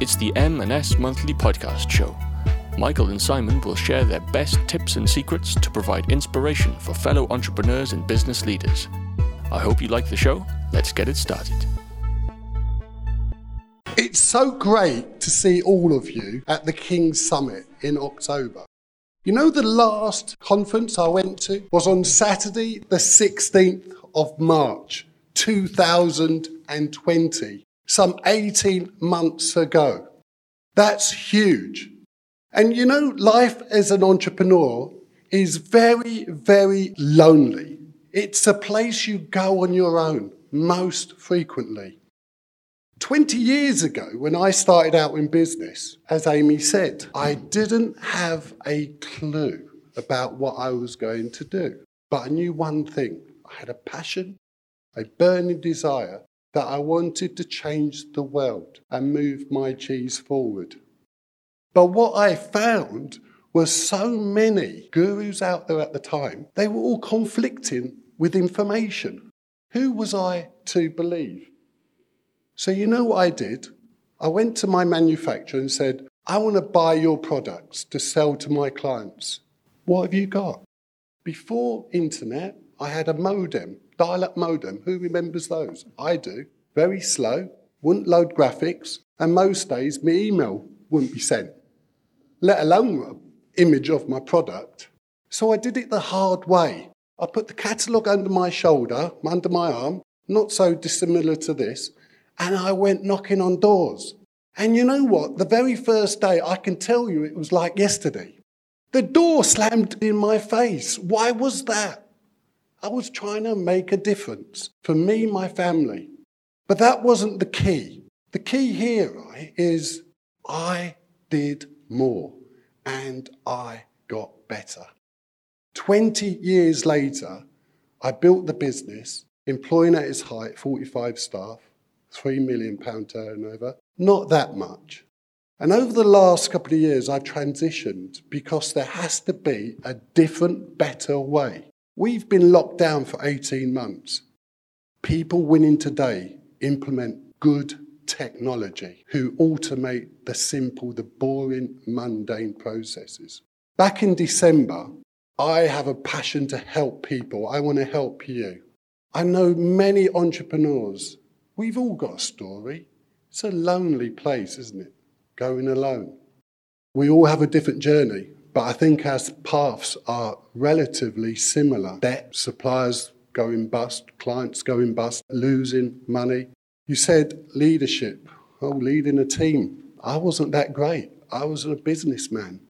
It's the M&S Monthly Podcast Show. Michael and Simon will share their best tips and secrets to provide inspiration for fellow entrepreneurs and business leaders. I hope you like the show. Let's get it started. It's so great to see all of you at the King's Summit in October. You know, the last conference I went to was on Saturday, the 16th of March, 2020, some 18 months ago. That's huge. And you know, life as an entrepreneur is very, very lonely. It's a place you go on your own most frequently. 20 years ago, when I started out in business, as Amy said, I didn't have a clue about what I was going to do. But I knew one thing I had a passion, a burning desire that I wanted to change the world and move my cheese forward. But what I found was so many gurus out there at the time, they were all conflicting with information. Who was I to believe? So, you know what I did? I went to my manufacturer and said, I want to buy your products to sell to my clients. What have you got? Before internet, I had a modem, dial up modem. Who remembers those? I do. Very slow, wouldn't load graphics, and most days my email wouldn't be sent, let alone an image of my product. So I did it the hard way. I put the catalogue under my shoulder, under my arm, not so dissimilar to this, and I went knocking on doors. And you know what? The very first day, I can tell you it was like yesterday. The door slammed in my face. Why was that? I was trying to make a difference for me, my family. But that wasn't the key. The key here, right, is I did more and I got better. 20 years later, I built the business, employing at its height 45 staff, £3 million turnover, not that much. And over the last couple of years, I've transitioned because there has to be a different, better way. We've been locked down for 18 months. People winning today implement good technology who automate the simple, the boring, mundane processes. Back in December, I have a passion to help people. I want to help you. I know many entrepreneurs We've all got a story. It's a lonely place, isn't it? Going alone. We all have a different journey, but I think as paths are relatively similar. Debt, suppliers going bust, clients going bust, losing money. You said leadership. Oh, leading a team. I wasn't that great. I was a businessman.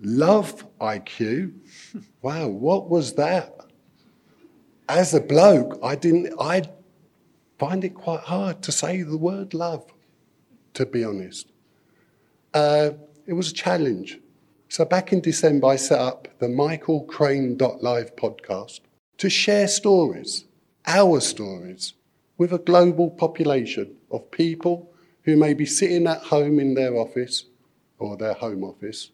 Love IQ. Wow, what was that? As a bloke, I didn't I find it quite hard to say the word love, to be honest. Uh, it was a challenge. So back in December, I set up the Michael Crane Live podcast to share stories, our stories, with a global population of people who may be sitting at home in their office or their home office.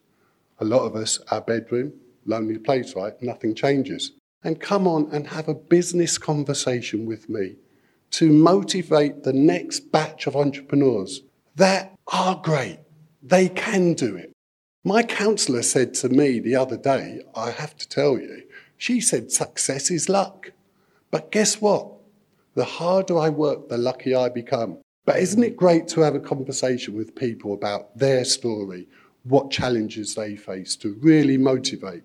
A lot of us, our bedroom, lonely place, right? Nothing changes. And come on and have a business conversation with me to motivate the next batch of entrepreneurs that are great. They can do it. My counselor said to me the other day, I have to tell you, she said success is luck. But guess what? The harder I work, the luckier I become. But isn't it great to have a conversation with people about their story, what challenges they face to really motivate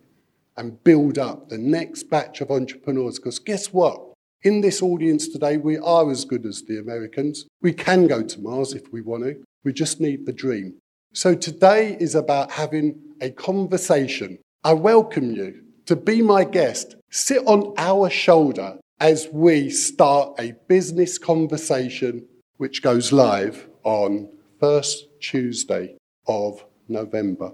and build up the next batch of entrepreneurs? Because guess what? In this audience today, we are as good as the Americans. We can go to Mars if we want to. We just need the dream. So today is about having a conversation. I welcome you to be my guest. Sit on our shoulder as we start a business conversation which goes live on first Tuesday of November.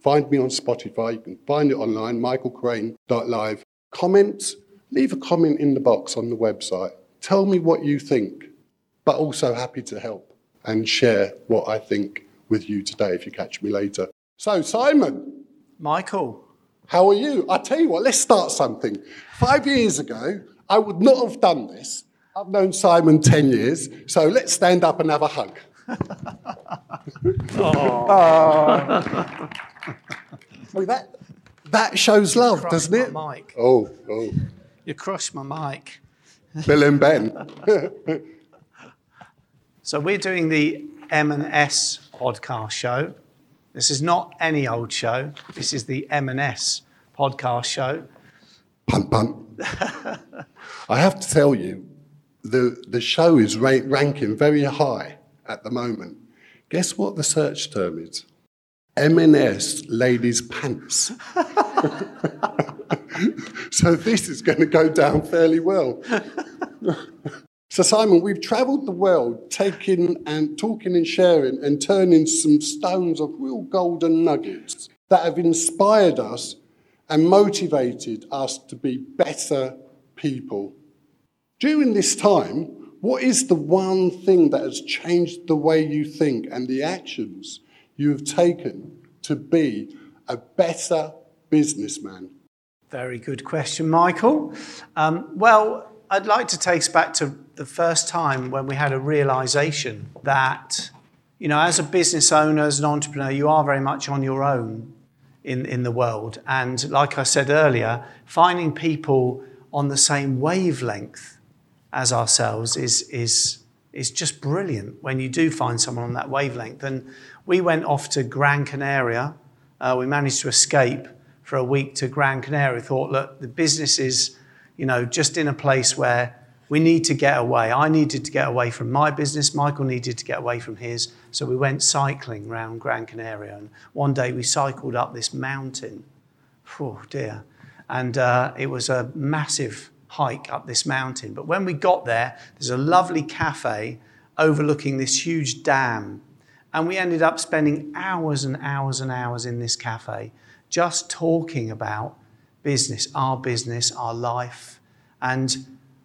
find me on Spotify. You can find it online, michaelcrane.live. Comments, leave a comment in the box on the website. Tell me what you think, but also happy to help and share what I think with you today if you catch me later. So, Simon. Michael. How are you? I tell you what, let's start something. Five years ago, I would not have done this. I've known Simon 10 years, so let's stand up and have a hug. Oh. Well, that, that shows love, Crushed doesn't it? my mic. Oh, oh. You crushed my mic. Bill and Ben. So we're doing the M&S podcast show. This is not any old show. This is the M&S podcast show. punt, punt. I have to tell you, the, the show is ra- ranking very high at the moment. Guess what the search term is? M&S ladies' pants. so this is going to go down fairly well. so Simon, we've travelled the world, taking and talking and sharing and turning some stones of real golden nuggets that have inspired us and motivated us to be better people. During this time, what is the one thing that has changed the way you think and the actions you have taken to be a better businessman? Very good question, Michael. Um, well, I'd like to take us back to the first time when we had a realization that, you know, as a business owner, as an entrepreneur, you are very much on your own in, in the world. And like I said earlier, finding people on the same wavelength as ourselves is, is, is just brilliant when you do find someone on that wavelength. And we went off to Gran Canaria. Uh, we managed to escape for a week to Gran Canaria. Thought, look, the business is, you know, just in a place where we need to get away. I needed to get away from my business. Michael needed to get away from his. So we went cycling around Gran Canaria. And one day we cycled up this mountain. Oh dear. And uh, it was a massive hike up this mountain. But when we got there, there's a lovely cafe overlooking this huge dam. And we ended up spending hours and hours and hours in this cafe just talking about business, our business, our life. And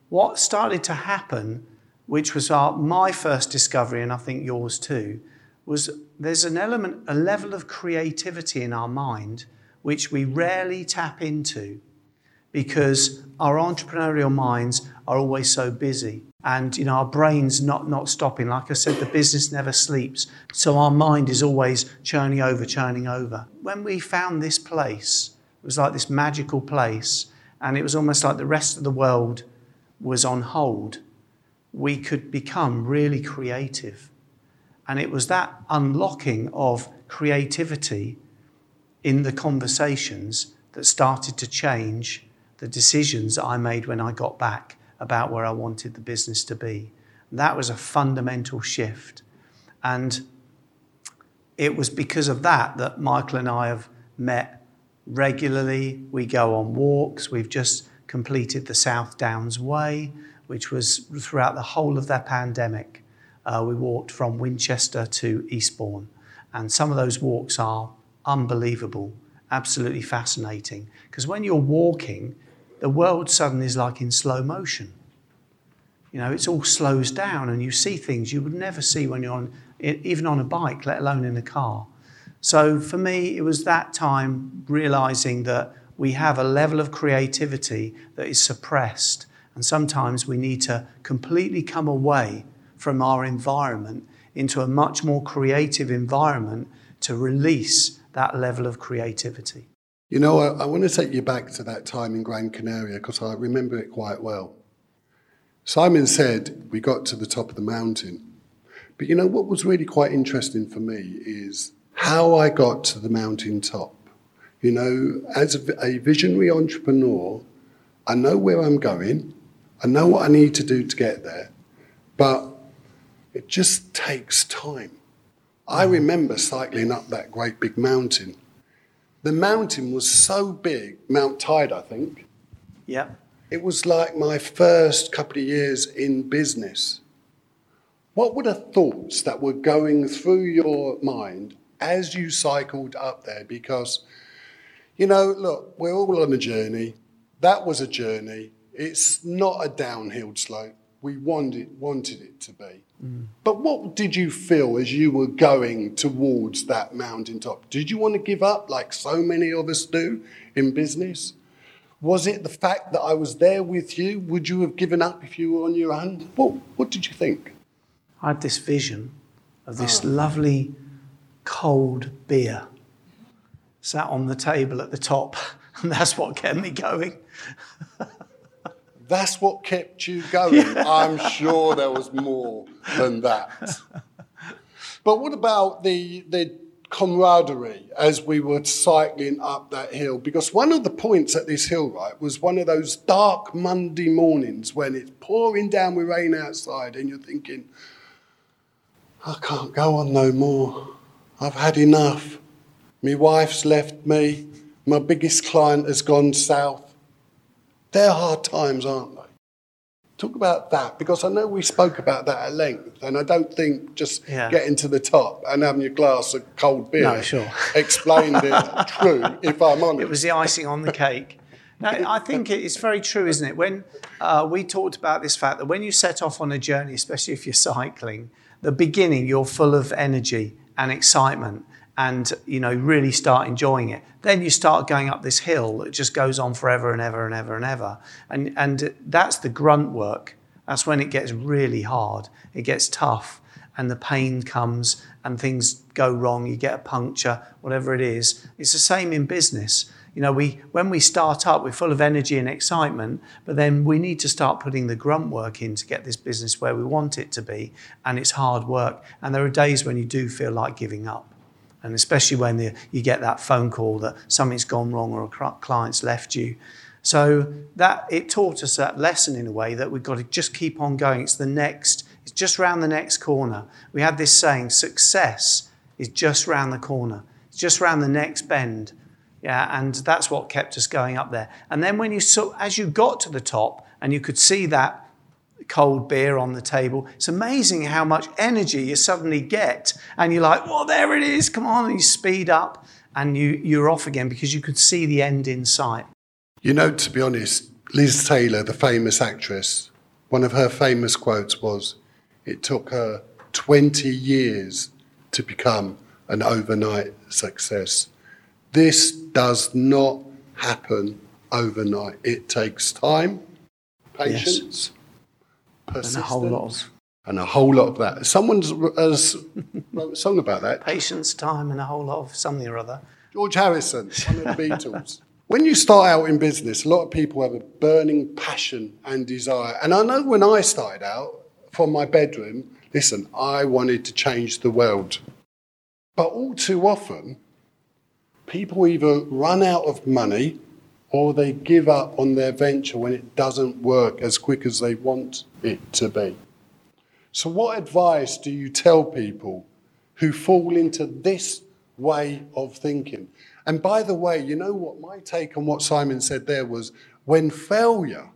what started to happen, which was our, my first discovery, and I think yours too, was there's an element, a level of creativity in our mind which we rarely tap into because our entrepreneurial minds are always so busy and you know our brains not not stopping. Like i said the business never sleeps. So our mind is always churning over churning over. When we found this place it was like this magical place and it was almost like the rest of the world was on hold we could become really creative and it was that unlocking of creativity in the conversations that started to change the decisions I made when I got back about where I wanted the business to be. That was a fundamental shift. And it was because of that that Michael and I have met regularly. We go on walks. We've just completed the South Downs Way, which was throughout the whole of that pandemic. Uh, we walked from Winchester to Eastbourne. And some of those walks are unbelievable, absolutely fascinating. Because when you're walking, the world suddenly is like in slow motion. You know, it all slows down and you see things you would never see when you're on, even on a bike, let alone in a car. So for me, it was that time realizing that we have a level of creativity that is suppressed. And sometimes we need to completely come away from our environment into a much more creative environment to release that level of creativity. You know, I, I want to take you back to that time in Gran Canaria because I remember it quite well. Simon said we got to the top of the mountain. But you know what was really quite interesting for me is how I got to the mountain top. You know, as a, visionary entrepreneur, I know where I'm going, I know what I need to do to get there, but it just takes time. I mm-hmm. remember cycling up that great big mountain. The mountain was so big, Mount Tide, I think. Yeah. It was like my first couple of years in business. What were the thoughts that were going through your mind as you cycled up there? Because, you know, look, we're all on a journey. That was a journey. It's not a downhill slope. We wanted, wanted it to be. Mm. But what did you feel as you were going towards that mountaintop? Did you want to give up like so many of us do in business? Was it the fact that I was there with you? Would you have given up if you were on your own? What, what did you think? I had this vision of this oh. lovely cold beer sat on the table at the top, and that's what kept me going. That's what kept you going. I'm sure there was more than that. But what about the, the camaraderie as we were cycling up that hill? Because one of the points at this hill, right, was one of those dark Monday mornings when it's pouring down with rain outside and you're thinking, I can't go on no more. I've had enough. My wife's left me. My biggest client has gone south. They're hard times, aren't they? Talk about that because I know we spoke about that at length, and I don't think just Yeah. getting to the top and having your glass of cold beer No, sure. explained it true. If I'm honest, It was the icing on the cake. No, I think it's very true, isn't it? When uh, we talked about this fact that when you set off on a journey, especially if you're cycling, the beginning you're full of energy and excitement, and you know really start enjoying it. Then you start going up this hill that just goes on forever and ever and ever and ever, and and that's the grunt work. That's when it gets really hard. It gets tough, and the pain comes, and things go wrong. You get a puncture, whatever it is. It's the same in business. You know, we when we start up, we're full of energy and excitement, but then we need to start putting the grunt work in to get this business where we want it to be, and it's hard work. And there are days when you do feel like giving up, and especially when the, you get that phone call that something's gone wrong or a client's left you. So that it taught us that lesson in a way that we've got to just keep on going. It's the next, it's just round the next corner. We had this saying, success is just round the corner. It's just round the next bend. Yeah, and that's what kept us going up there. And then when you saw, as you got to the top and you could see that cold beer on the table, it's amazing how much energy you suddenly get. And you're like, well, there it is, come on. And you speed up and you, you're off again because you could see the end in sight. You know, to be honest, Liz Taylor, the famous actress, one of her famous quotes was, It took her 20 years to become an overnight success. This does not happen overnight. It takes time, patience, And a whole lot of and a whole lot of that. Someone's has wrote a song about that. patience, time, and a whole lot of something or other. George Harrison, one of the Beatles. When you start out in business, a lot of people have a burning passion and desire. And I know when I started out from my bedroom, listen, I wanted to change the world. But all too often, people either run out of money or they give up on their venture when it doesn't work as quick as they want it to be. So, what advice do you tell people who fall into this way of thinking? And by the way, you know what? My take on what Simon said there was when failure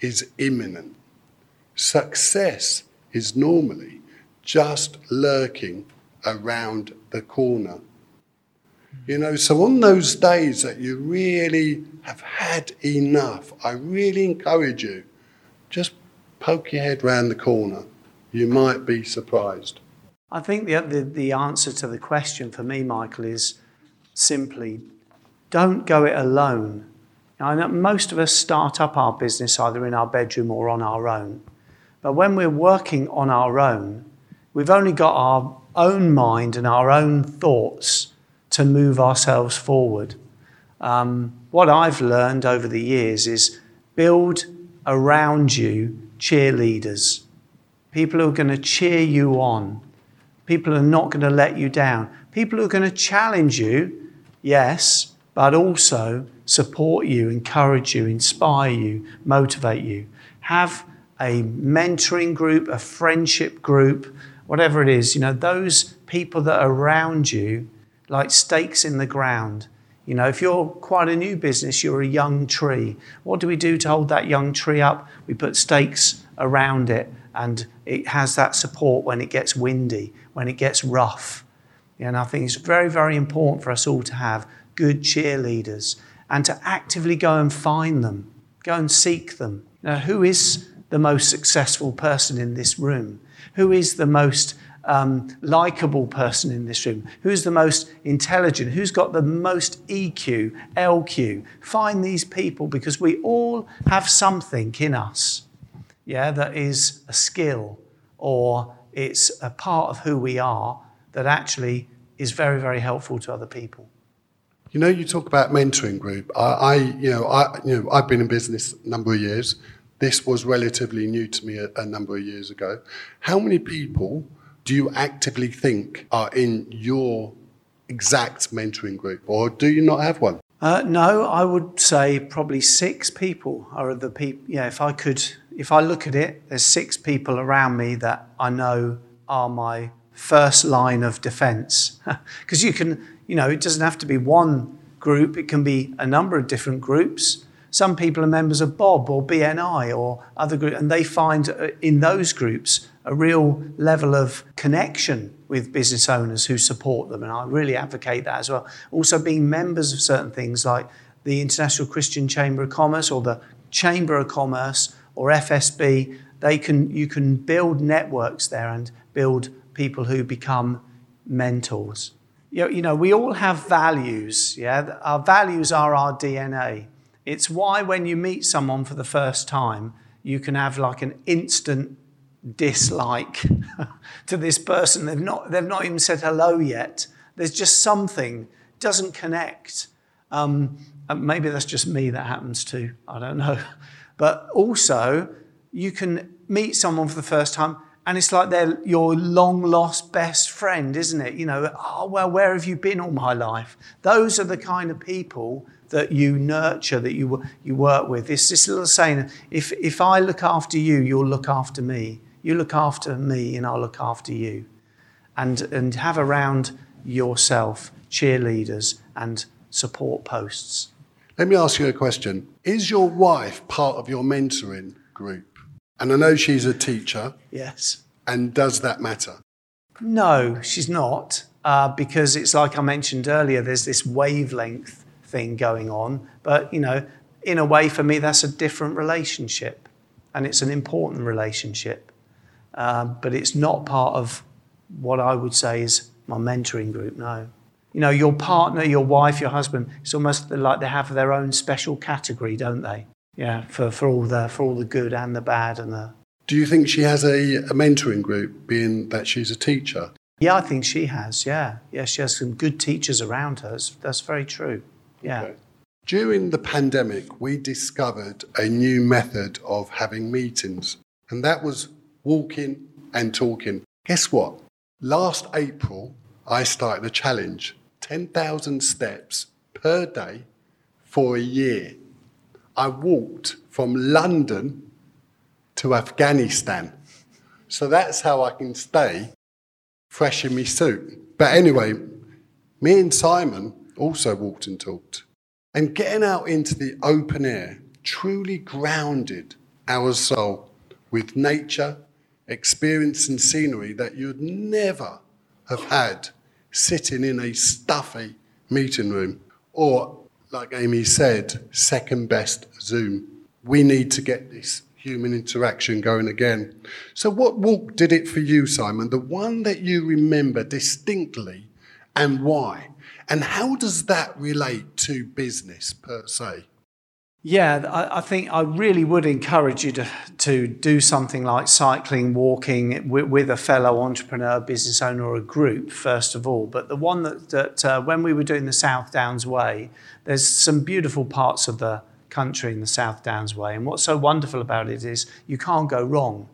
is imminent, success is normally just lurking around the corner. You know, so on those days that you really have had enough, I really encourage you just poke your head round the corner. You might be surprised. I think the, the, the answer to the question for me, Michael, is simply don't go it alone. I know most of us start up our business either in our bedroom or on our own. But when we're working on our own, we've only got our own mind and our own thoughts to move ourselves forward. Um, what I've learned over the years is build around you cheerleaders, people who are going to cheer you on, people who are not going to let you down, people who are going to challenge you, yes, but also support you, encourage you, inspire you, motivate you. Have a mentoring group, a friendship group, whatever it is, you know, those people that are around you like stakes in the ground. You know, if you're quite a new business, you're a young tree. What do we do to hold that young tree up? We put stakes around it and it has that support when it gets windy, when it gets rough. And I think it's very, very important for us all to have good cheerleaders and to actively go and find them, go and seek them. Now, who is the most successful person in this room? Who is the most um, likable person in this room? Who's the most intelligent? Who's got the most EQ, LQ? Find these people because we all have something in us, yeah, that is a skill or it's a part of who we are that actually is very, very helpful to other people. You know, you talk about mentoring group. I, I, you know, I, you know, I've been in business a number of years. This was relatively new to me a, a number of years ago. How many people do you actively think are in your exact mentoring group, or do you not have one? Uh, no, I would say probably six people are the people. Yeah, if I could, if I look at it, there's six people around me that I know are my first line of defense. Because you can, you know, it doesn't have to be one group, it can be a number of different groups. Some people are members of Bob or BNI or other groups, and they find uh, in those groups a real level of connection with business owners who support them. And I really advocate that as well. Also, being members of certain things like the International Christian Chamber of Commerce or the Chamber of Commerce or FSB, they can, you can build networks there and build people who become mentors. You know, you know, we all have values, yeah? Our values are our DNA. It's why when you meet someone for the first time, you can have like an instant dislike to this person. They've not, they've not even said hello yet. There's just something doesn't connect. Um, maybe that's just me that happens too. I don't know. But also, you can meet someone for the first time and it's like they're your long lost best friend, isn't it? You know, oh, well, where have you been all my life? Those are the kind of people that you nurture, that you, you work with. It's this little saying if, if I look after you, you'll look after me. You look after me, and I'll look after you. And, and have around yourself cheerleaders and support posts. Let me ask you a question. Is your wife part of your mentoring group? And I know she's a teacher. Yes. And does that matter? No, she's not, uh, because it's like I mentioned earlier, there's this wavelength thing going on. But, you know, in a way, for me, that's a different relationship. And it's an important relationship. Um, but it's not part of what I would say is my mentoring group, no. You know, your partner, your wife, your husband, it's almost like they have their own special category, don't they? yeah, for, for all the for all the good and the bad and the. Do you think she has a, a mentoring group, being that she's a teacher? Yeah, I think she has. Yeah, yeah, she has some good teachers around her. That's very true. Yeah. Okay. During the pandemic, we discovered a new method of having meetings, and that was walking and talking. Guess what? Last April, I started a challenge 10,000 steps per day for a year. I walked from London to Afghanistan. So that's how I can stay fresh in my suit. But anyway, me and Simon also walked and talked. And getting out into the open air truly grounded our soul with nature, experience, and scenery that you'd never have had sitting in a stuffy meeting room or like Amy said, second best Zoom. We need to get this human interaction going again. So, what walk did it for you, Simon? The one that you remember distinctly, and why? And how does that relate to business per se? Yeah, I, I, think I really would encourage you to, to do something like cycling, walking with, with, a fellow entrepreneur, business owner, or a group, first of all. But the one that, that uh, when we were doing the South Downs Way, there's some beautiful parts of the country in the South Downs Way. And what's so wonderful about it is you can't go wrong.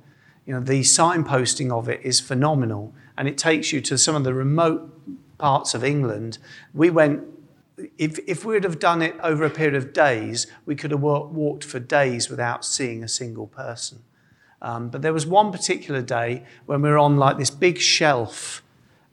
You know, the signposting of it is phenomenal. And it takes you to some of the remote parts of England. We went if, if we would have done it over a period of days, we could have walked for days without seeing a single person. Um, but there was one particular day when we were on like this big shelf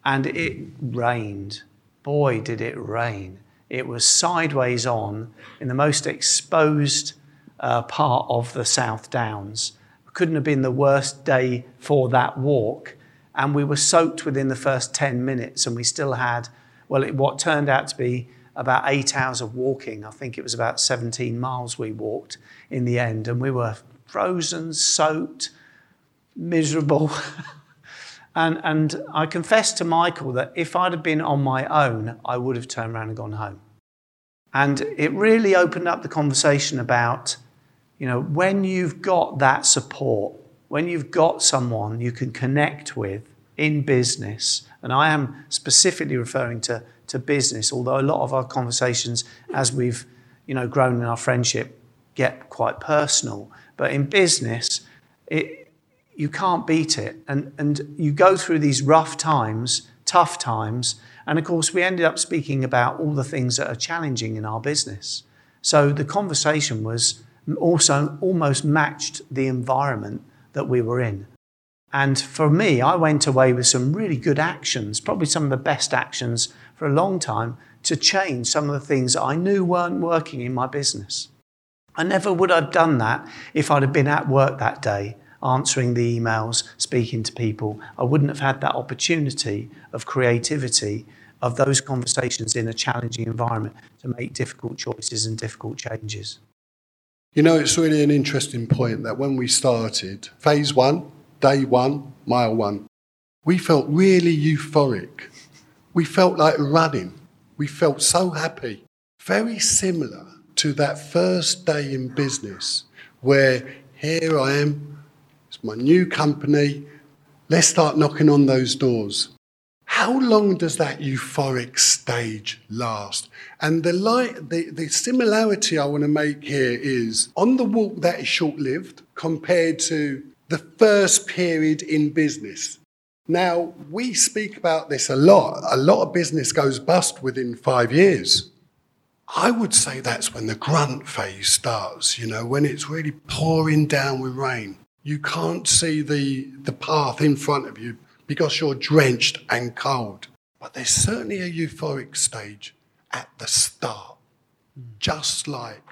and it rained. Boy, did it rain. It was sideways on in the most exposed uh, part of the South Downs. Couldn't have been the worst day for that walk. And we were soaked within the first 10 minutes, and we still had, well, it, what turned out to be about eight hours of walking. I think it was about 17 miles we walked in the end, and we were frozen, soaked, miserable. and, and I confessed to Michael that if I'd have been on my own, I would have turned around and gone home. And it really opened up the conversation about, you know, when you've got that support, when you've got someone you can connect with in business, And I am specifically referring to, to business, although a lot of our conversations, as we've you know, grown in our friendship, get quite personal. But in business, it, you can't beat it. And, and you go through these rough times, tough times, and of course, we ended up speaking about all the things that are challenging in our business. So the conversation was also almost matched the environment that we were in. And for me, I went away with some really good actions, probably some of the best actions for a long time to change some of the things that I knew weren't working in my business. I never would have done that if I'd have been at work that day, answering the emails, speaking to people. I wouldn't have had that opportunity of creativity, of those conversations in a challenging environment to make difficult choices and difficult changes. You know, it's really an interesting point that when we started, phase one, day one, mile one, we felt really euphoric. We felt like running. We felt so happy. Very similar to that first day in business where here I am, it's my new company, let's start knocking on those doors. How long does that euphoric stage last? And the, light, the, the similarity I want to make here is on the walk that is short lived compared to the first period in business. Now, we speak about this a lot. A lot of business goes bust within five years. I would say that's when the grunt phase starts, you know, when it's really pouring down with rain. You can't see the, the path in front of you because you're drenched and cold. But there's certainly a euphoric stage at the start, just like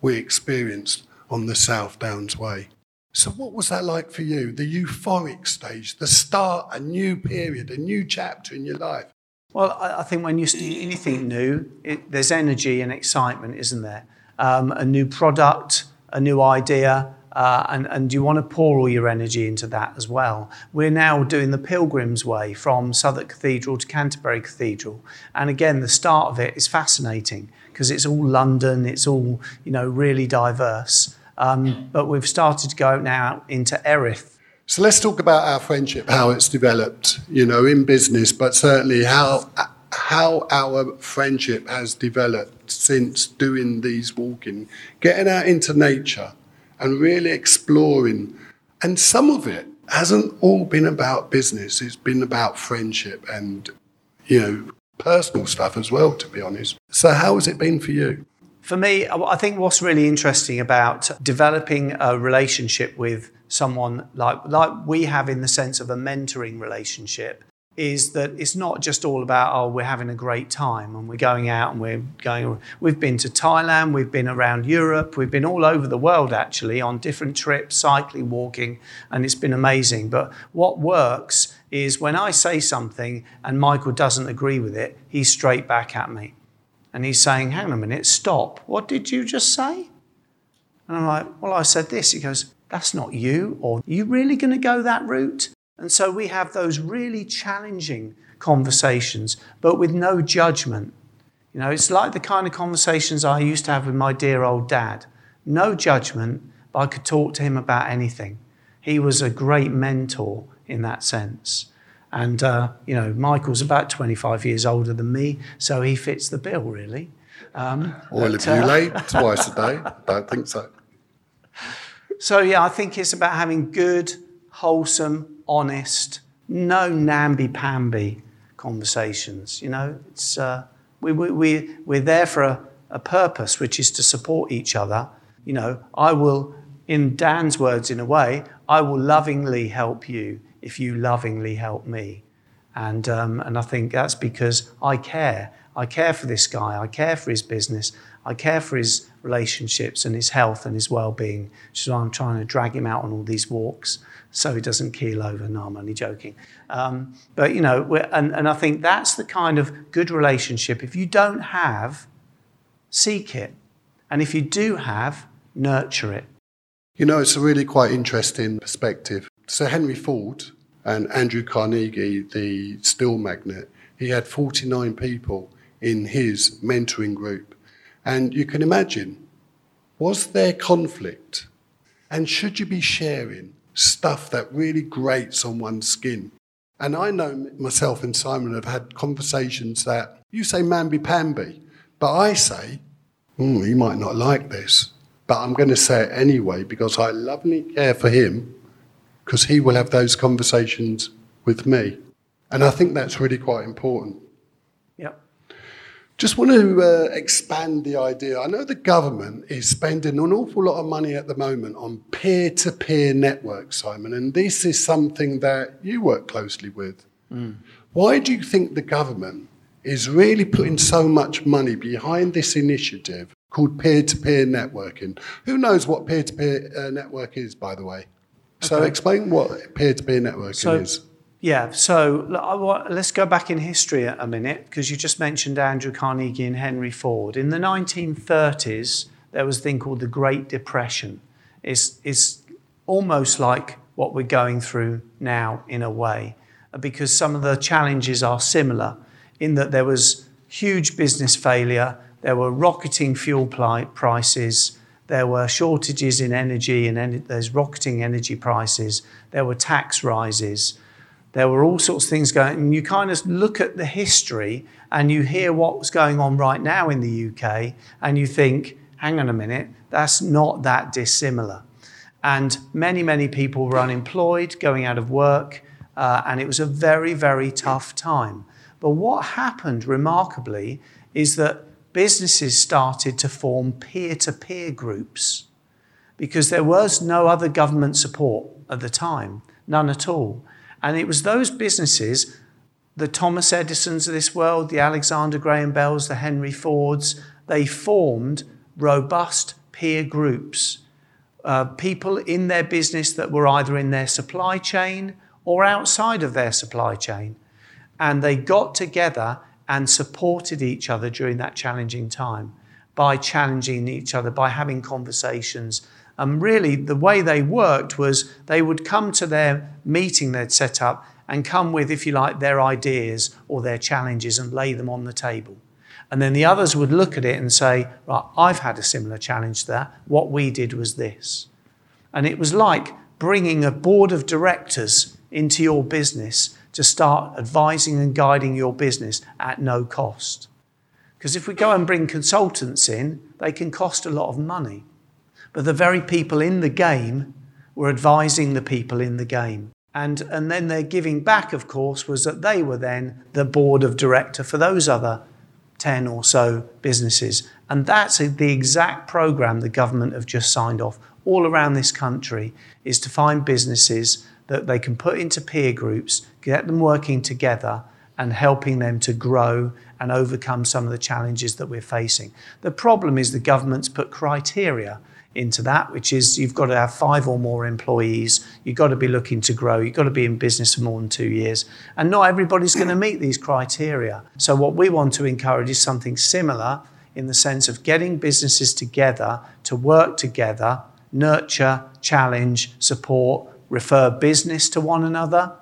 we experienced on the South Downs Way. So, what was that like for you? The euphoric stage, the start, a new period, a new chapter in your life? Well, I think when you see anything new, it, there's energy and excitement, isn't there? Um, a new product, a new idea, uh, and, and you want to pour all your energy into that as well. We're now doing the Pilgrim's Way from Southwark Cathedral to Canterbury Cathedral. And again, the start of it is fascinating because it's all London, it's all, you know, really diverse. Um, but we've started to go now into Erith. So let's talk about our friendship, how it's developed, you know, in business, but certainly how how our friendship has developed since doing these walking, getting out into nature and really exploring. And some of it hasn't all been about business, it's been about friendship and, you know, personal stuff as well, to be honest. So, how has it been for you? For me, I think what's really interesting about developing a relationship with someone like, like we have in the sense of a mentoring relationship is that it's not just all about oh we're having a great time and we're going out and we're going we've been to Thailand we've been around Europe we've been all over the world actually on different trips cycling walking and it's been amazing but what works is when I say something and Michael doesn't agree with it he's straight back at me and he's saying, hang on a minute, stop. What did you just say? And I'm like, well, I said this. He goes, that's not you. Or, are you really going to go that route? And so we have those really challenging conversations, but with no judgment. You know, it's like the kind of conversations I used to have with my dear old dad. No judgment, but I could talk to him about anything. He was a great mentor in that sense. And, uh, you know, Michael's about 25 years older than me, so he fits the bill, really. Um, Oil of Ulay twice a day? Don't think so. So, yeah, I think it's about having good, wholesome, honest, no namby-pamby conversations. You know, it's, uh, we, we, we, we're there for a, a purpose, which is to support each other. You know, I will, in Dan's words in a way, I will lovingly help you if you lovingly help me. And, um, and I think that's because I care. I care for this guy. I care for his business. I care for his relationships and his health and his well being, which is why I'm trying to drag him out on all these walks so he doesn't keel over. No, I'm only joking. Um, but, you know, and, and I think that's the kind of good relationship. If you don't have, seek it. And if you do have, nurture it. You know, it's a really quite interesting perspective. Sir Henry Ford and Andrew Carnegie, the steel magnate, he had 49 people in his mentoring group. And you can imagine, was there conflict? And should you be sharing stuff that really grates on one's skin? And I know myself and Simon have had conversations that you say mamby pamby, but I say, hmm, he might not like this, but I'm going to say it anyway because I lovingly care for him because he will have those conversations with me. And I think that's really quite important. Just want to uh, expand the idea. I know the government is spending an awful lot of money at the moment on peer to peer networks, Simon, and this is something that you work closely with. Mm. Why do you think the government is really putting so much money behind this initiative called peer to peer networking? Who knows what peer to peer network is, by the way? So, okay. explain what peer to peer networking so, is. Yeah, so let's go back in history a minute because you just mentioned Andrew Carnegie and Henry Ford. In the 1930s, there was a thing called the Great Depression. It's, it's almost like what we're going through now in a way because some of the challenges are similar in that there was huge business failure, there were rocketing fuel prices, there were shortages in energy and there's rocketing energy prices, there were tax rises there were all sorts of things going, and you kind of look at the history and you hear what's going on right now in the UK, and you think, hang on a minute, that's not that dissimilar. And many, many people were unemployed, going out of work, uh, and it was a very, very tough time. But what happened remarkably is that businesses started to form peer to peer groups because there was no other government support at the time, none at all. And it was those businesses, the Thomas Edisons of this world, the Alexander Graham Bells, the Henry Fords, they formed robust peer groups. Uh, people in their business that were either in their supply chain or outside of their supply chain. And they got together and supported each other during that challenging time by challenging each other, by having conversations, and really, the way they worked was they would come to their meeting they'd set up and come with, if you like, their ideas or their challenges and lay them on the table. And then the others would look at it and say, Right, I've had a similar challenge to that. What we did was this. And it was like bringing a board of directors into your business to start advising and guiding your business at no cost. Because if we go and bring consultants in, they can cost a lot of money but the very people in the game were advising the people in the game. And, and then their giving back, of course, was that they were then the board of director for those other 10 or so businesses. And that's the exact program the government have just signed off all around this country is to find businesses that they can put into peer groups, get them working together and helping them to grow and overcome some of the challenges that we're facing. The problem is the government's put criteria into that, which is you've got to have five or more employees, you've got to be looking to grow, you've got to be in business for more than two years. And not everybody's going to meet these criteria. So, what we want to encourage is something similar in the sense of getting businesses together to work together, nurture, challenge, support, refer business to one another.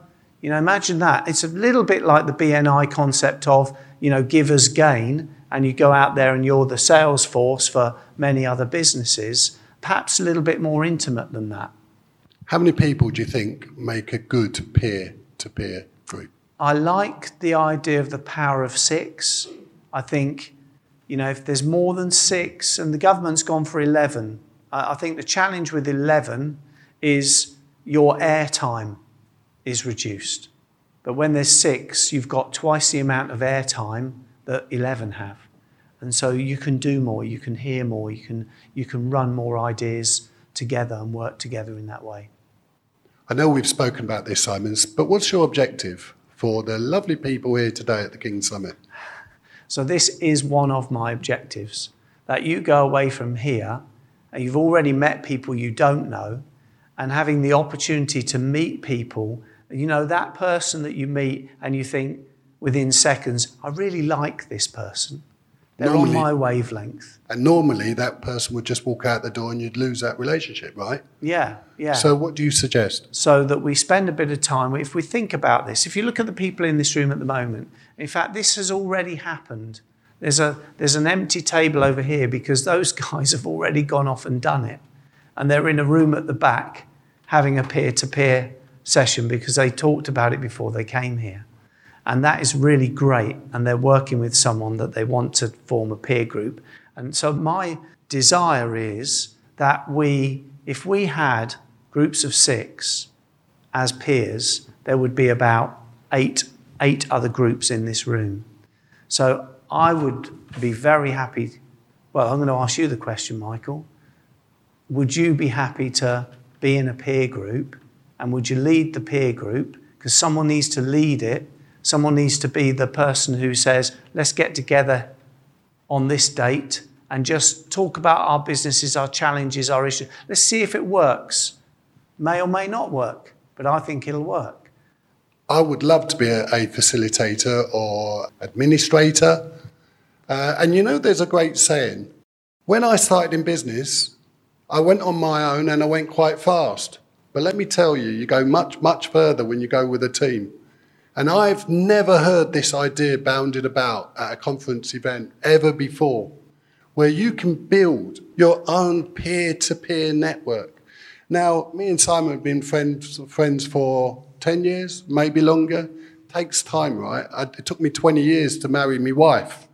You know, imagine that. It's a little bit like the BNI concept of, you know, givers gain, and you go out there and you're the sales force for many other businesses perhaps a little bit more intimate than that. How many people do you think make a good peer to peer group? I like the idea of the power of six. I think, you know, if there's more than six, and the government's gone for 11, I think the challenge with 11 is your airtime is reduced. But when there's six, you've got twice the amount of airtime that 11 have. And so you can do more, you can hear more, you can, you can run more ideas together and work together in that way. I know we've spoken about this, Simons, but what's your objective for the lovely people here today at the King Summit? So, this is one of my objectives that you go away from here and you've already met people you don't know, and having the opportunity to meet people, you know, that person that you meet and you think within seconds, I really like this person. They're normally, on my wavelength. And normally that person would just walk out the door and you'd lose that relationship, right? Yeah, yeah. So what do you suggest? So that we spend a bit of time, if we think about this, if you look at the people in this room at the moment, in fact, this has already happened. There's, a, there's an empty table over here because those guys have already gone off and done it. And they're in a room at the back having a peer to peer session because they talked about it before they came here. And that is really great. And they're working with someone that they want to form a peer group. And so my desire is that we, if we had groups of six as peers, there would be about eight, eight other groups in this room. So I would be very happy. Well, I'm going to ask you the question, Michael. Would you be happy to be in a peer group? And would you lead the peer group? Because someone needs to lead it. Someone needs to be the person who says, let's get together on this date and just talk about our businesses, our challenges, our issues. Let's see if it works. May or may not work, but I think it'll work. I would love to be a, a facilitator or administrator. Uh, and you know, there's a great saying. When I started in business, I went on my own and I went quite fast. But let me tell you, you go much, much further when you go with a team. And I've never heard this idea bounded about at a conference event ever before, where you can build your own peer to peer network. Now, me and Simon have been friends, friends for 10 years, maybe longer. Takes time, right? I, it took me 20 years to marry my wife.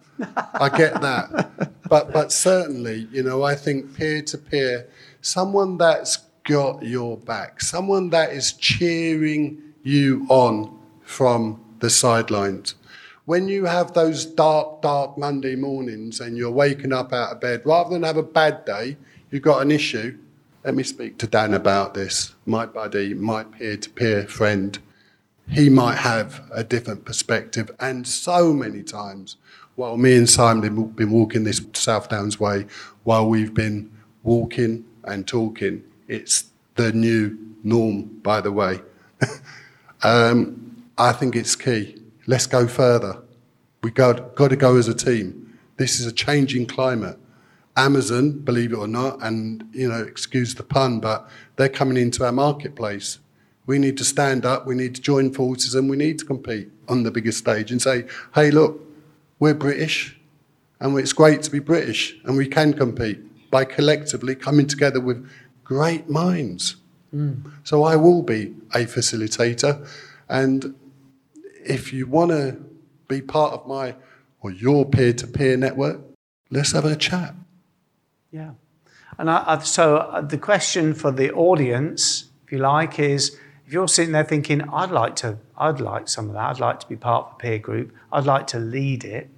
I get that. But, but certainly, you know, I think peer to peer, someone that's got your back, someone that is cheering you on from the sidelines. When you have those dark, dark Monday mornings and you're waking up out of bed, rather than have a bad day, you've got an issue. Let me speak to Dan about this, my buddy, my peer to peer friend. He might have a different perspective. And so many times, while me and Simon have been walking this South Downs way, while we've been walking and talking, it's the new norm, by the way. um, I think it's key. Let's go further. We got, got to go as a team. This is a changing climate. Amazon, believe it or not, and you know, excuse the pun, but they're coming into our marketplace. We need to stand up, we need to join forces, and we need to compete on the biggest stage and say, hey, look, we're British, and it's great to be British, and we can compete by collectively coming together with great minds. Mm. So I will be a facilitator. And if you want to be part of my or your peer to peer network, let's have a chat. Yeah. And I, I, so uh, the question for the audience, if you like, is if you're sitting there thinking, I'd like to, I'd like some of that, I'd like to be part of a peer group, I'd like to lead it,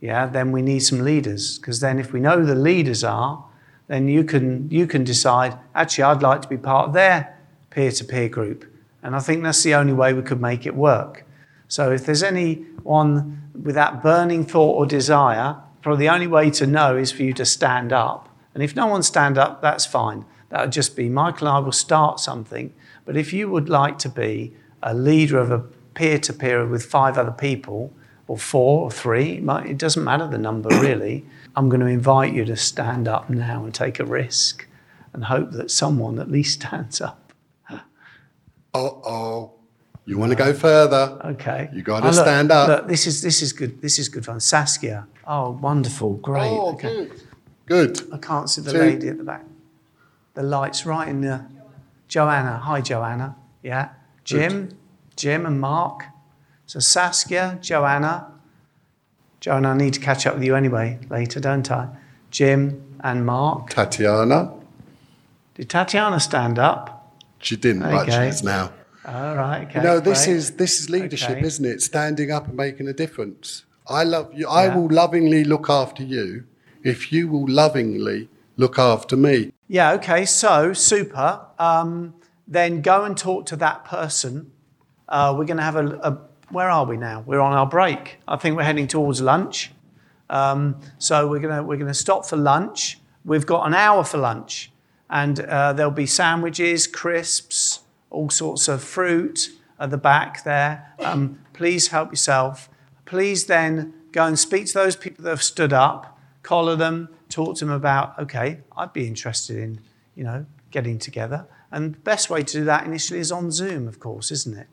yeah, then we need some leaders. Because then if we know who the leaders are, then you can, you can decide, actually, I'd like to be part of their peer to peer group. And I think that's the only way we could make it work. So if there's anyone with that burning thought or desire, probably the only way to know is for you to stand up. And if no one stand up, that's fine. That would just be Michael and I will start something. But if you would like to be a leader of a peer to peer with five other people, or four or three, it doesn't matter the number really, I'm going to invite you to stand up now and take a risk and hope that someone at least stands up. Uh oh. You want to go further? Okay. You got to oh, stand up. Look, this is this is good. This is good fun. Saskia. Oh, wonderful. Great. Oh, okay. good. Good. I can't see the Two. lady at the back. The light's right in the. Joanna. Hi, Joanna. Yeah. Jim. Good. Jim and Mark. So Saskia, Joanna, Joanna, I need to catch up with you anyway later, don't I? Jim and Mark. Tatiana. Did Tatiana stand up? She didn't, okay. but she is now. All right. Okay. You know, this great. is this is leadership, okay. isn't it? Standing up and making a difference. I love you. Yeah. I will lovingly look after you if you will lovingly look after me. Yeah. Okay. So super. Um, then go and talk to that person. Uh, we're going to have a, a where are we now? We're on our break. I think we're heading towards lunch. Um, so we're going to we're gonna stop for lunch. We've got an hour for lunch. And uh, there'll be sandwiches, crisps, all sorts of fruit at the back there. Um, please help yourself. Please then go and speak to those people that have stood up, collar them, talk to them about, okay, I'd be interested in, you know, getting together. And the best way to do that initially is on Zoom, of course, isn't it?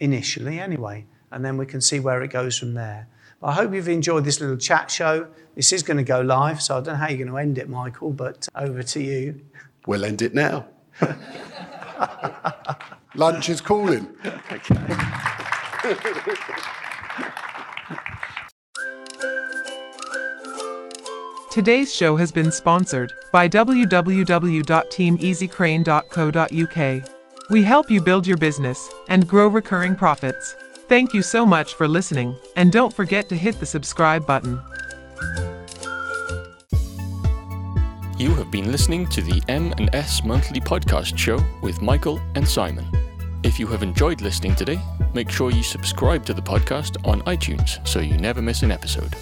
Initially, anyway and then we can see where it goes from there. But I hope you've enjoyed this little chat show. This is going to go live, so I don't know how you're going to end it, Michael, but over to you. We'll end it now. Lunch is calling. Today's show has been sponsored by www.teameasycrane.co.uk. We help you build your business and grow recurring profits. Thank you so much for listening, and don't forget to hit the subscribe button. You have been listening to the M&S Monthly Podcast Show with Michael and Simon. If you have enjoyed listening today, make sure you subscribe to the podcast on iTunes so you never miss an episode.